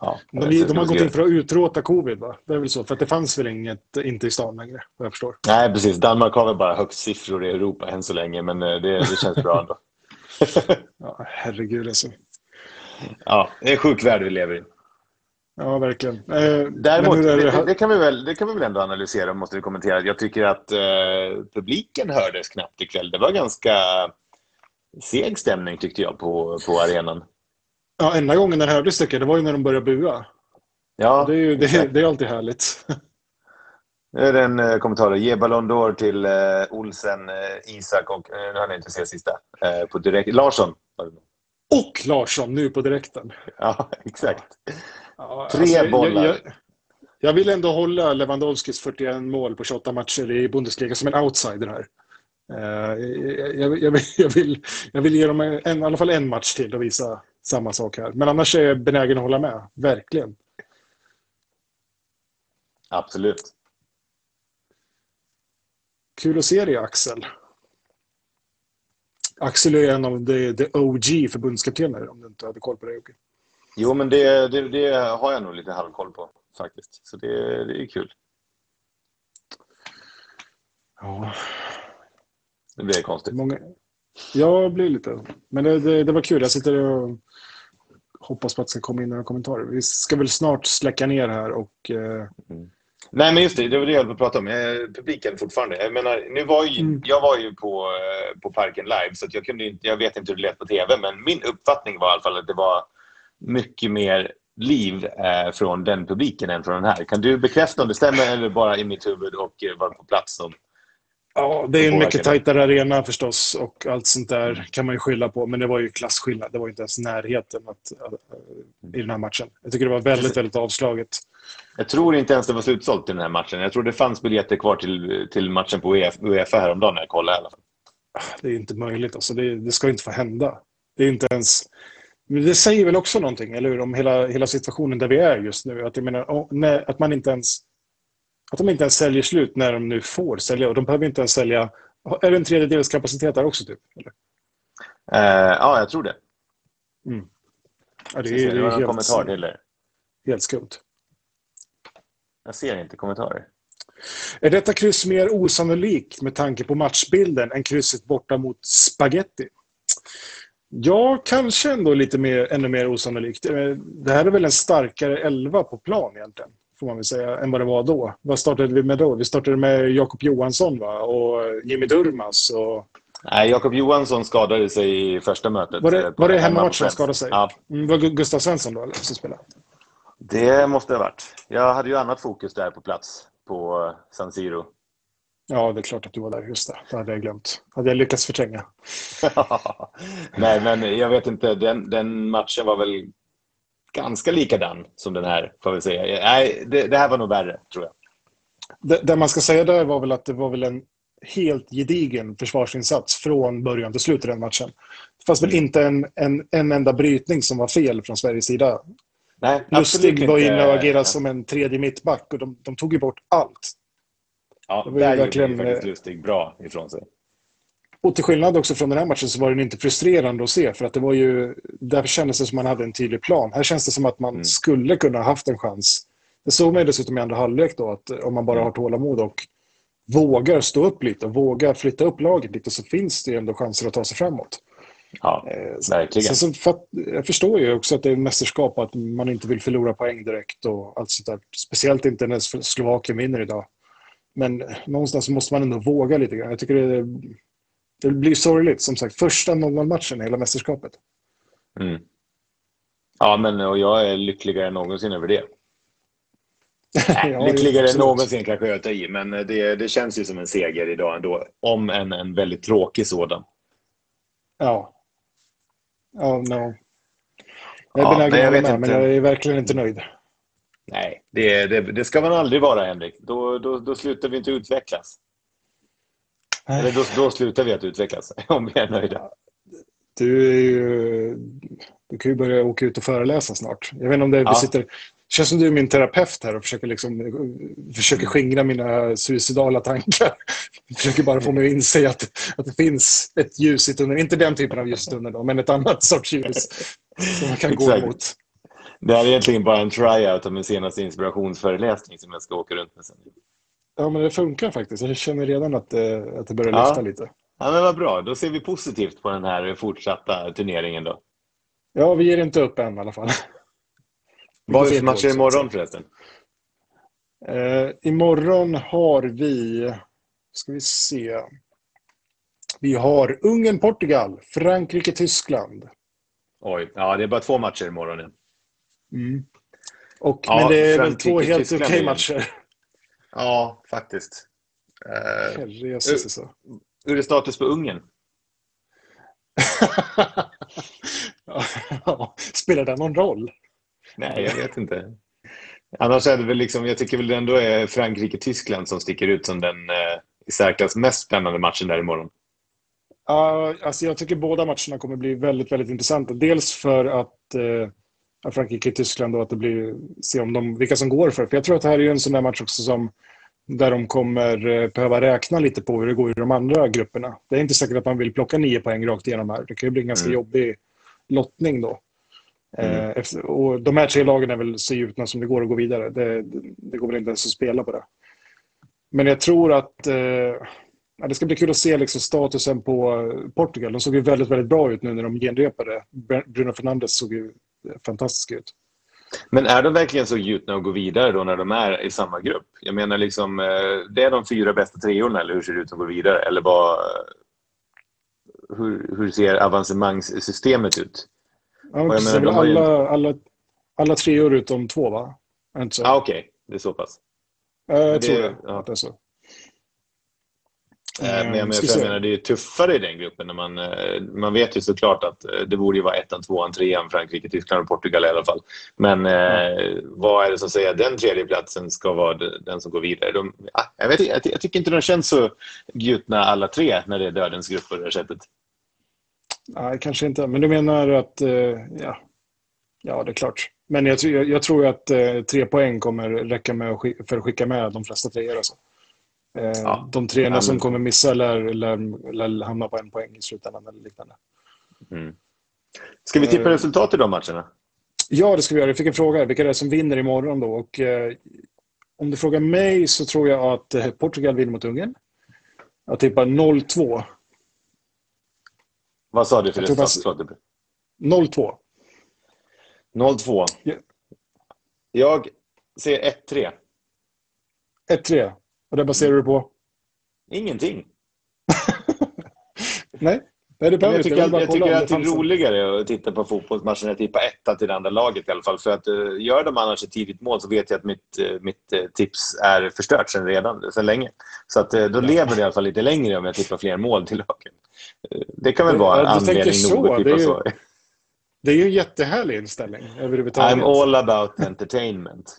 Ja, de, de har gått in för att utrota covid, va? Det är väl så? För att det fanns väl inget, inte i stan längre, vad jag förstår. Nej, precis. Danmark har väl bara högst siffror i Europa än så länge, men eh, det, det känns bra ändå. ja, herregud alltså. Ja, det är en sjuk värld vi lever i. Ja, verkligen. Eh, Däremot, det, det, det, kan vi väl, det kan vi väl ändå analysera, måste vi kommentera. Jag tycker att eh, publiken hördes knappt ikväll. Det var ganska seg stämning tyckte jag på, på arenan. Ja, enda gången den hördes tycker jag, det var ju när de började bua. Ja, det är, ju, det, det är alltid härligt. Nu är det en eh, kommentar. Ge Ballon d'Or till eh, Olsen, eh, Isak och, eh, nu hann jag inte se sista, eh, på direkt. Larsson. Och Larsson nu på direkten. Ja, exakt. Ja, Tre alltså, bollar. Jag, jag, jag, vill ändå hålla Lewandowskis 41 mål på 28 matcher i Bundesliga som en outsider här. Uh, jag, jag, vill, jag, vill, jag vill ge dem en, i alla fall en match till och visa samma sak här. Men annars är jag benägen att hålla med. Verkligen. Absolut. Kul att se dig, Axel. Axel är en av the OG förbundskaptener, om du inte hade koll på det, Jocke. Jo, men det, det, det, har jag nog lite halvkoll på, faktiskt. Så det, det är kul. Ja. Det blir konstigt. Många... Ja, det blir lite. Men det, det, det var kul. Jag sitter och hoppas på att det ska komma in några kommentarer. Vi ska väl snart släcka ner här och... Eh... Mm. Nej, men just det. Det var det jag höll på att prata om. Jag, publiken fortfarande. Jag menar, nu var ju, mm. jag var ju på, eh, på Parken live, så jag, kunde inte, jag vet inte hur det lät på tv, men min uppfattning var i alla fall att det var mycket mer liv eh, från den publiken än från den här. Kan du bekräfta om det stämmer eller bara i mitt huvud och eh, vara på plats som Ja, det är en mycket tajtare arena förstås och allt sånt där kan man ju skylla på. Men det var ju klasskillnad. Det var inte ens närheten att, i den här matchen. Jag tycker det var väldigt, väldigt avslaget. Jag tror inte ens det var slutsålt i den här matchen. Jag tror det fanns biljetter kvar till, till matchen på Uefa, Uefa häromdagen när jag kollade i alla fall. Det är inte möjligt. Alltså. Det, det ska inte få hända. Det är inte ens... Det säger väl också någonting, eller hur? Om hela, hela situationen där vi är just nu. Att, jag menar, att man inte ens att de inte ens säljer slut när de nu får sälja. Och de behöver inte ens sälja... Är det en tredjedels kapacitet där också? Typ, eller? Uh, ja, jag tror det. Mm. Ja, det, är, det var en kommentar till det. Helt skumt. Jag ser inte kommentarer. Är detta kryss mer osannolikt med tanke på matchbilden än krysset borta mot Spaghetti? Ja, kanske ändå lite mer, ännu mer osannolikt. Eh, det här är väl en starkare elva på plan egentligen får man väl säga, än vad det var då. Vad startade vi med då? Vi startade med Jakob Johansson va? och Jimmy Durmas. Och... Nej, Jakob Johansson skadade sig i första mötet. Var det, eh, var det hemmamatchen han skadade sig? Ja. Mm, var Gustav Svensson då, eller, som spelade? Det måste det ha varit. Jag hade ju annat fokus där på plats på San Siro. Ja, det är klart att du var där. Just det. Det hade jag glömt. hade jag lyckats förtränga. Nej, men jag vet inte. Den, den matchen var väl ganska likadan som den här, får vi säga. Nej, det, det, här var nog värre, tror jag. Det, det, man ska säga där var väl att det var väl en helt gedigen försvarsinsats från början till slut i den matchen. Det fanns väl mm. inte en, en, en enda brytning som var fel från Sveriges sida. Nej, Lustig var inne och agerade som en tredje mittback och de, de tog ju bort allt. Ja, det var där verkligen, gjorde faktiskt Lustig bra ifrån sig. Och till skillnad också från den här matchen så var den inte frustrerande att se för att det var ju, där kändes det som att man hade en tydlig plan. Här känns det som att man mm. skulle kunna haft en chans. Det såg man dessutom i andra halvlek då att om man bara mm. har tålamod och vågar stå upp lite och vågar flytta upp laget lite så finns det ju ändå chanser att ta sig framåt. Ja, eh, verkligen. Sen så jag förstår ju också att det är mästerskap och att man inte vill förlora poäng direkt och allt sånt där. Speciellt inte när Slovakien vinner idag. Men någonstans måste man ändå våga lite grann. Jag tycker det det blir sorgligt, som sagt. Första 0-0-matchen i hela mästerskapet. Mm. Ja, men och jag är lyckligare än någonsin över det. ja, lyckligare än någonsin kanske jag tar i, men det, det känns ju som en seger idag ändå. Om en, en väldigt tråkig sådan. Ja. Ja, no. Jag är Ja, benägen att hålla med, men inte. jag är verkligen inte nöjd. Nej, det, det, det ska man aldrig vara, Henrik. Då, då, då slutar vi inte utvecklas. Eller då, då slutar vi att utvecklas, om vi är nöjda. Du, är ju, du kan ju börja åka ut och föreläsa snart. Jag vet inte om det Ja. vi sitter, det känns som du är min terapeut här och försöker, liksom, försöker skingra mina suicidala tankar. försöker bara få mig att inse att, att det finns ett ljus i tunneln. Inte den typen av ljus i tunneln, men ett annat sorts ljus som man kan gå Exakt. Det här är egentligen bara en tryout av min senaste inspirationsföreläsning som jag ska åka runt med sen. Ja, men det funkar faktiskt. Jag känner redan att det, att det börjar Ja. lyfta lite. Ja, men vad bra. Då ser vi positivt på den här fortsatta turneringen då. Ja, vi ger inte upp än i alla fall. Vad är det för matcher imorgon förresten? Eh, imorgon har vi... Ska vi se. Vi har Ungern-Portugal, Frankrike-Tyskland. Oj, ja det är bara två matcher imorgon. Mm. Och, Ja, men det är väl två helt okej är- matcher. Ja, faktiskt. Uh, Herre Jesus, alltså. hur är status på Ungern? Ja, Spelar det någon roll? Nej, jag vet inte. Annars är det väl liksom, jag tycker väl det ändå är Frankrike-Tyskland som sticker ut som den eh, i särklass mest spännande matchen där imorgon. Ja, alltså jag tycker båda matcherna kommer bli väldigt, väldigt intressanta. Dels för att eh, Frankrike-Tyskland och att det blir, se om de, vilka som går för det. För jag tror att det här är en sån där match också som där de kommer eh, behöva räkna lite på hur det går i de andra grupperna. Det är inte säkert att man vill plocka nio poäng rakt igenom här. Det kan ju bli en ganska Mm. jobbig lottning då. Mm. Eh, och de här tre lagen är väl så gjutna som det går att gå vidare. Det, det, går väl inte ens att spela på det. Men jag tror att eh, det ska bli kul att se liksom statusen på eh, Portugal. De såg ju väldigt, väldigt bra ut nu när de genrepade. Bruno Fernandes såg ju fantastisk ut. Men är de verkligen så gjutna att gå vidare då när de är i samma grupp? Jag menar, liksom, eh, det är de fyra bästa treorna, eller hur ser det ut att gå vidare? Eller vad, hur, hur ser avancemangssystemet ut? Ja, precis, menar, de har ju- alla, alla, alla treor utom två, va? Ja, ah, okej. Det är så pass. Eh, jag det- tror det. ja. Att det är så. Eh, Men jag, ska jag menar, det är tuffare i den gruppen. När man, eh, man vet ju såklart att eh, det borde ju vara ettan, tvåan, trean, Frankrike, Tyskland och Portugal i alla fall. Men eh, vad är det som säger att den tredje platsen ska vara de- den som går vidare? De, ah, jag, vet, jag, jag tycker inte de känns så gjutna alla tre när det är dödens grupp på det här sättet. Nej, kanske inte. Men du menar att... ja. ja, det är klart. Men jag, tror- jag, tror att tre poäng kommer räcka med för att skicka med de flesta treor. Alltså. Eh, Ja. De Ja, men- som kommer missa lär, lär, lär hamna på en poäng i slutändan eller liknande. Mm. Ska vi tippa Eh. resultat i de matcherna? Ja, det ska vi göra. Jag fick en fråga. Vilka det är som vinner imorgon då? Och, eh, om du frågar mig så tror jag att eh, Portugal vinner mot Ungern. Jag tippar 0-2. Vad sa du för resultat? Förlåt. 0-2. 0-2. Ja. Jag ser 1-3. 1-3. Och det baserar du på? Ingenting. Nej, Nej det behöver jag inte. tycker, jag kolla tycker att det är roligare att titta på fotbollsmatchen än att tippa etta till det andra laget i alla fall. För att uh, gör de annars ett tidigt mål så vet jag att mitt, eh, mitt eh, tips är förstört sedan redan, sedan länge. Så att, eh, då lever det i alla fall lite längre om jag tippar fler mål till lagen. Eh, det kan väl Ja, vara du tänker anledning så. nog att Det tippa är ju- så. Det är ju en jättehärlig inställning överhuvudtaget. I'm all about entertainment.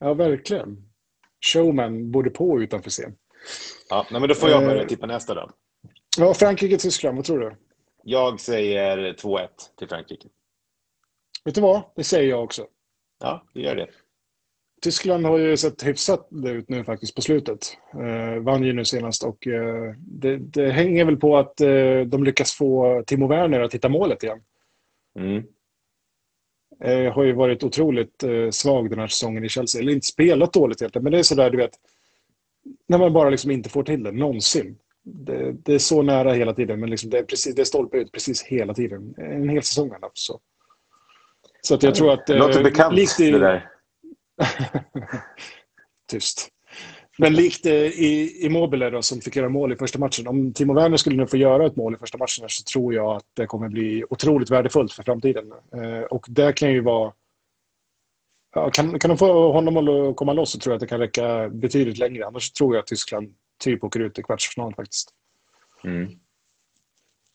Ja, verkligen. Showman både på utanför scen. Ja, nej, men då får jag börja Eh. tippa nästa då. Ja, Frankrike-Tyskland, vad tror du? Jag säger 2-1 till Frankrike. Vet du vad? Det säger jag också. Ja, det gör det. Tyskland har ju sett hyfsat ut nu faktiskt på slutet. Eh, vann ju nu senast och eh, det, det hänger väl på att eh, de lyckas få Timo Werner att hitta målet igen. Mm. Eh, har ju varit otroligt eh, svag den här säsongen i Chelsea. Eller inte spelat dåligt egentligen, men det är sådär du vet. När man bara liksom inte får till det, någonsin. Det, det är så nära hela tiden, men liksom det, är precis, det är stolpe ut precis hela tiden. En hel säsong haft så. Så att jag tror att... Eh, låter bekant likt i- det där. Tyst. Men likt eh, i Immobile då, som fick göra mål i första matchen. Om Timo Werner skulle nu få göra ett mål i första matchen så tror jag att det kommer bli otroligt värdefullt för framtiden. Eh, och det kan ju vara... Ja, kan, kan de få honom att komma loss så tror jag att det kan räcka betydligt längre. Annars tror jag att Tyskland typ åker ut i kvartsfinal faktiskt. Mm.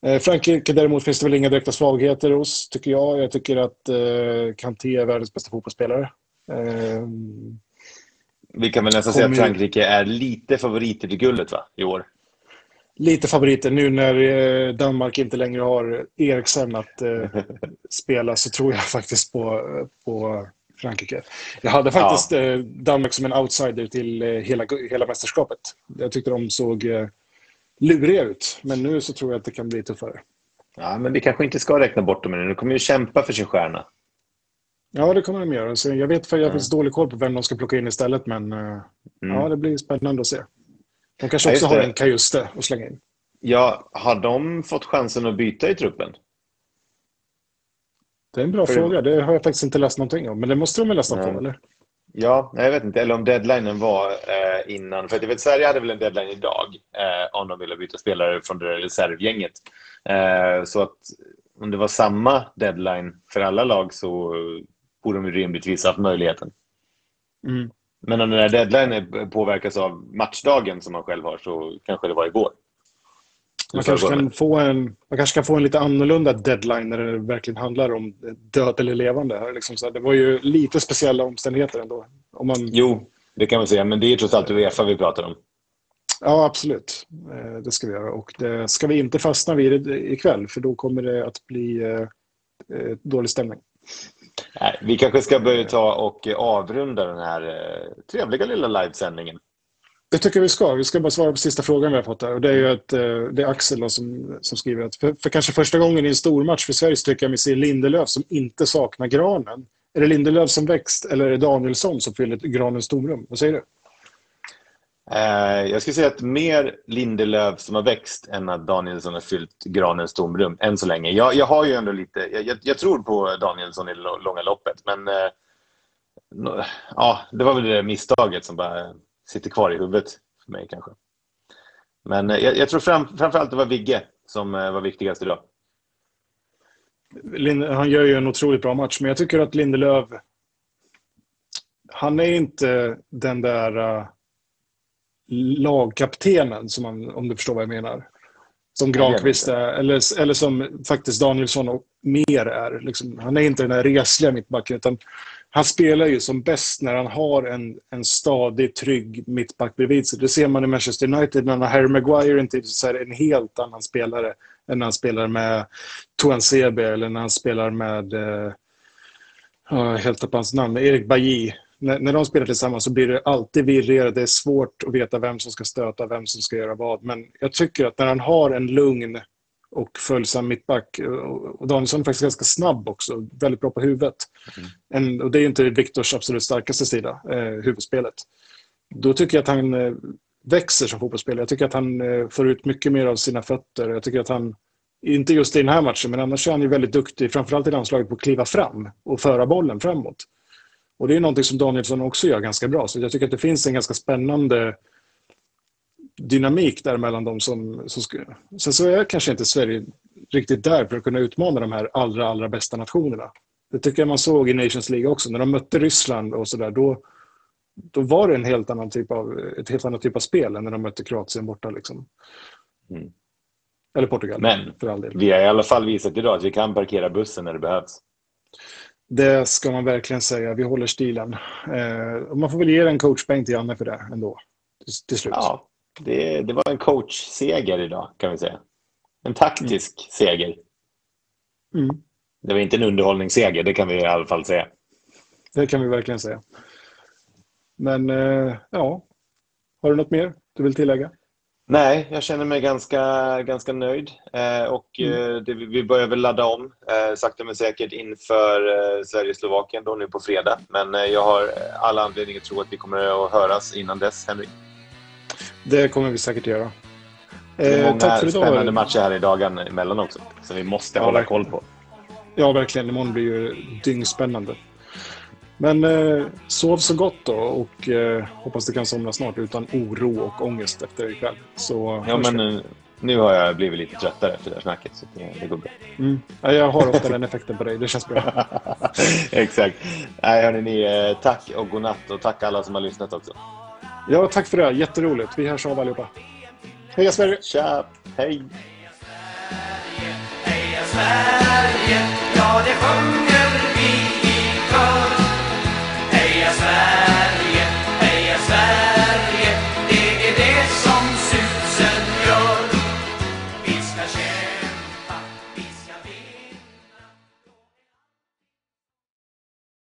Eh, Frankrike däremot finns det väl inga direkta svagheter hos, tycker jag. Jag tycker att eh, Kanté är världens bästa fotbollsspelare. Eh, Vi kan väl nästan säga att Frankrike är lite favoriter till guldet va? i år. Lite favoriter. Nu när eh, Danmark inte längre har Eriksen att eh, spela så tror jag faktiskt på, på Frankrike. Jag hade faktiskt ja. Danmark som en outsider till hela, hela mästerskapet. Jag tyckte de såg luriga ut. Men nu så tror jag att det kan bli tuffare. Ja, men vi kanske inte ska räkna bort dem ännu. De kommer ju kämpa för sin stjärna. Ja, det kommer de göra. Så jag vet för jag har mm. dålig koll på vem de ska plocka in istället, men mm. ja, det blir spännande att se. De kanske också ja, har en Kajuste att slänga in. Ja, har de fått chansen att byta i truppen? Det är en bra för fråga. Det har jag faktiskt inte läst någonting om. Men det måste de väl läsa på, eller? Ja, jag vet inte. Eller om deadlinen var eh, innan. För jag vet, Sverige hade väl en deadline idag eh, om de ville byta spelare från det reservgänget. Eh, så att om det var samma deadline för alla lag så borde de rimligtvis haft möjligheten. Mm. Men om den här deadlinen påverkas av matchdagen som man själv har så kanske det var igår. Man kanske, kan få en, man kanske kan få en lite annorlunda deadline när det verkligen handlar om död eller levande. Liksom så det var ju lite speciella omständigheter ändå. Om man... Jo, det kan man säga. Men det är trots allt Uefa vi pratar om. Ja, absolut. Eh, det ska vi göra. Och det ska vi inte fastna vid ikväll för då kommer det att bli eh, dålig stämning. Nej, vi kanske ska börja ta och avrunda den här eh, trevliga lilla livesändningen. Det tycker vi ska. Vi ska bara svara på sista frågan vi har fått här. Och det är ju att, eh, det är Axel som, som skriver att för, för, kanske första gången i en stor match för Sverige så tycker jag mig se Lindelöf som inte saknar granen. Är det Lindelöf som växt eller är det Danielsson som fyller granens tomrum? Vad säger du? Eh, jag skulle säga att mer Lindelöf som har växt än att Danielsson har fyllt granens tomrum än så länge. Jag, jag har ju ändå lite, jag, jag, tror på Danielsson i det långa loppet men eh, ja, det var väl det misstaget som bara sitter kvar i huvudet för mig kanske. Men eh, jag, jag tror fram, framförallt det var Vigge som eh, var viktigast idag. Han gör ju en otroligt bra match, men jag tycker att Lindelöf... Han är inte den där uh, lagkaptenen, som man, om du förstår vad jag menar. Som Granqvist är, eller, eller som faktiskt Danielsson och mer är. Liksom, han är inte den där resliga mittbacken, utan han spelar ju som bäst när han har en, en stadig, trygg mittback bredvid sig. Det ser man i Manchester United när Harry Maguire inte så är en helt annan spelare än när han spelar med Tuan Sebe eller när han spelar med, eh, helt tappade hans namn, Erik Bajy. När, när de spelar tillsammans så blir det alltid virrigare. Det är svårt att veta vem som ska stöta, vem som ska göra vad. Men jag tycker att när han har en lugn och följsam mittback. Och Danielsson är faktiskt ganska snabb också, väldigt bra på huvudet. Mm. En, och det är inte Viktors absolut starkaste sida, eh, huvudspelet. Då tycker jag att han eh, växer som fotbollsspelare. Jag tycker att han eh, får ut mycket mer av sina fötter. Jag tycker att han, inte just i den här matchen, men annars är han ju väldigt duktig, framförallt i landslaget, på att kliva fram och föra bollen framåt. Och det är någonting som Danielsson också gör ganska bra. Så jag tycker att det finns en ganska spännande dynamik där mellan dem som, som ska... Sen så är kanske inte Sverige riktigt där för att kunna utmana de här allra, allra bästa nationerna. Det tycker jag man såg i Nations League också. När de mötte Ryssland och sådär, då, då var det en helt annan typ av, ett helt annat typ av spel än när de mötte Kroatien borta. Liksom. Mm. Eller Portugal. Men för all del. vi har i alla fall visat idag att vi kan parkera bussen när det behövs. Det ska man verkligen säga. Vi håller stilen. Eh, man får väl ge en coachbänk till Janne för det ändå. Till, till slut. Ja, det, det var en coachseger idag kan vi säga. En taktisk mm. seger. Mm. Det var inte en underhållningsseger, det kan vi i alla fall säga. Det kan vi verkligen säga. Men eh, ja, har du något mer du vill tillägga? Nej, jag känner mig ganska, ganska nöjd. Eh, och mm. eh, det, vi börjar väl ladda om eh, sakta men säkert inför eh, Sverige-Slovakien nu på fredag. Men eh, jag har alla anledningar att tro att vi kommer att höras innan dess, Henrik. Det kommer vi säkert göra. Det är eh, många tack för idag. spännande matcher här i dagarna emellan också. Som vi måste ja, hålla verkligen. koll på. Ja, verkligen. Imorgon blir ju dyngspännande. Men eh, sov så gott då och eh, hoppas du kan somna snart utan oro och ångest efter ikväll. Så, ja, men nu, nu har jag blivit lite tröttare efter det här snacket så det, det går bra. Mm. Ja, jag har ofta den effekten på dig. Det känns bra. Exakt. Nej, hörni, eh, tack och godnatt och tack alla som har lyssnat också. Ja, tack för det. Jätteroligt. Vi hörs av allihopa. Heja Sverige! Tja! Hej! Sverige, ja det sjunger